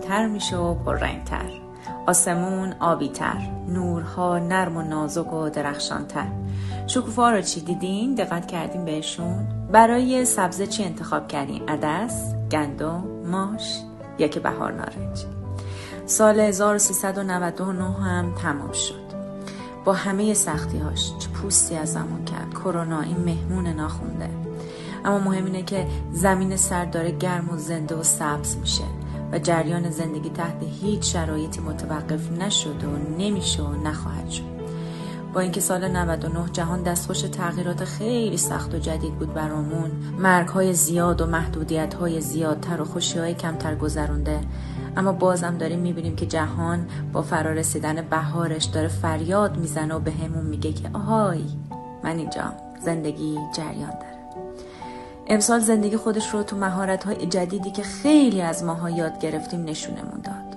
تر میشه و پررنگتر آسمون آبی تر نورها نرم و نازک و درخشانتر شکوفا رو چی دیدین؟ دقت کردیم بهشون؟ برای سبزه چی انتخاب کردین؟ عدس؟ گندم؟ ماش؟ یا که بهار نارنج؟ سال 1399 هم تمام شد با همه سختی هاش پوستی از زمان کرد کرونا این مهمون ناخونده اما مهم اینه که زمین سر داره گرم و زنده و سبز میشه و جریان زندگی تحت هیچ شرایطی متوقف نشد و نمیشه و نخواهد شد. با اینکه سال 99 جهان دستخوش تغییرات خیلی سخت و جدید بود برامون مرگ های زیاد و محدودیت های زیادتر و خوشی های کمتر گذرونده. اما بازم داریم می‌بینیم که جهان با فرارسیدن بهارش داره فریاد می‌زنه و به همون میگه که آهای من اینجا زندگی جریان داره. امسال زندگی خودش رو تو مهارت های جدیدی که خیلی از ماها یاد گرفتیم نشونمون داد.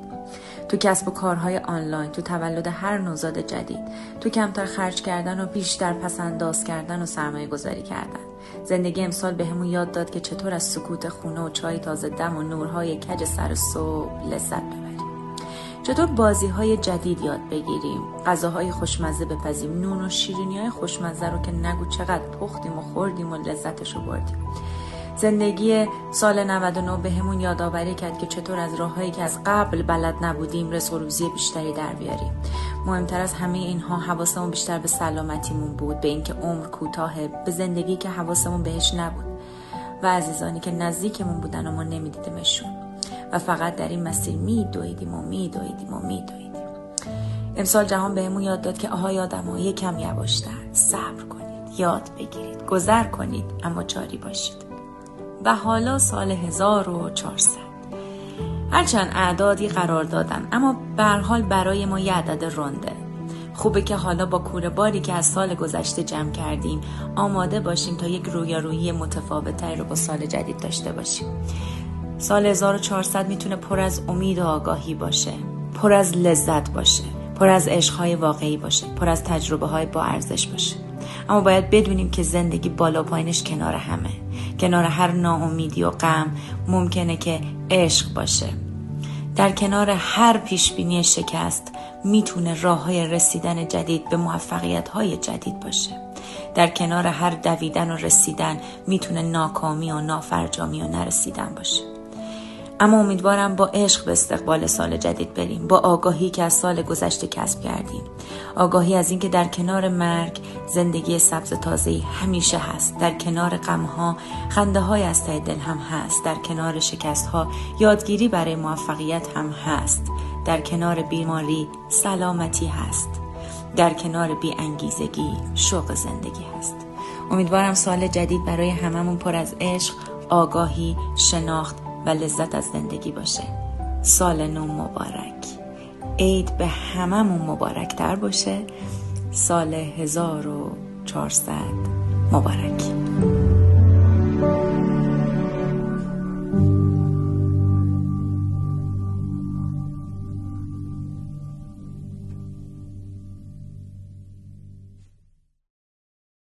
تو کسب و کارهای آنلاین تو تولد هر نوزاد جدید تو کمتر خرج کردن و بیشتر پسنداز کردن و سرمایه گذاری کردن. زندگی امسال به همون یاد داد که چطور از سکوت خونه و چای تازه دم و نورهای کج سر صبح لذت ببریم. چطور بازی های جدید یاد بگیریم؟ غذاهای خوشمزه بپزیم. نون و شیرینی های خوشمزه رو که نگو چقدر پختیم و خوردیم و لذتش رو بردیم. زندگی سال 99 به همون یادآوری کرد که چطور از راههایی که از قبل بلد نبودیم رسوروزی بیشتری در بیاریم. مهمتر از همه اینها حواسمون بیشتر به سلامتیمون بود به اینکه عمر کوتاهه به زندگی که حواسمون بهش نبود. و عزیزانی که نزدیکمون بودن و ما نمیدیدیمشون. و فقط در این مسیر میدویدیم و میدویدیم و میدویدیم. امسال جهان بهمون یاد داد که آهای آدم ها یکم یواشتر صبر کنید یاد بگیرید گذر کنید اما جاری باشید. و حالا سال 1400 هرچند اعدادی قرار دادن اما حال برای ما یه عدد رنده خوبه که حالا با کوره باری که از سال گذشته جمع کردیم آماده باشیم تا یک رویارویی متفاوتتری رو با سال جدید داشته باشیم. سال 1400 می‌تونه پر از امید و آگاهی باشه پر از لذت باشه پر از عشقهای واقعی باشه پر از تجربه های با ارزش باشه. اما باید بدونیم که زندگی بالا پایینش کنار همه. کنار هر ناامیدی و غم ممکنه که عشق باشه. در کنار هر پیشبینی شکست می‌تونه راه های رسیدن جدید به موفقیت های جدید باشه. در کنار هر دویدن و رسیدن می‌تونه ناکامی و نافرجامی و نرسیدن باشه. اما امیدوارم با عشق به استقبال سال جدید بریم با آگاهی که از سال گذشته کسب کردیم. آگاهی از اینکه در کنار مرگ زندگی سبز تازه همیشه هست. در کنار غمها خنده های از ته دل هم هست. در کنار شکست ها یادگیری برای موفقیت هم هست. در کنار بیماری سلامتی هست. در کنار بی انگیزگی شوق زندگی هست. امیدوارم سال جدید برای هممون پر از عشق آگاهی شناخت و لذت از زندگی باشه. سال نو مبارک. عید به هممون مبارک تر باشه. سال 1400 مبارک.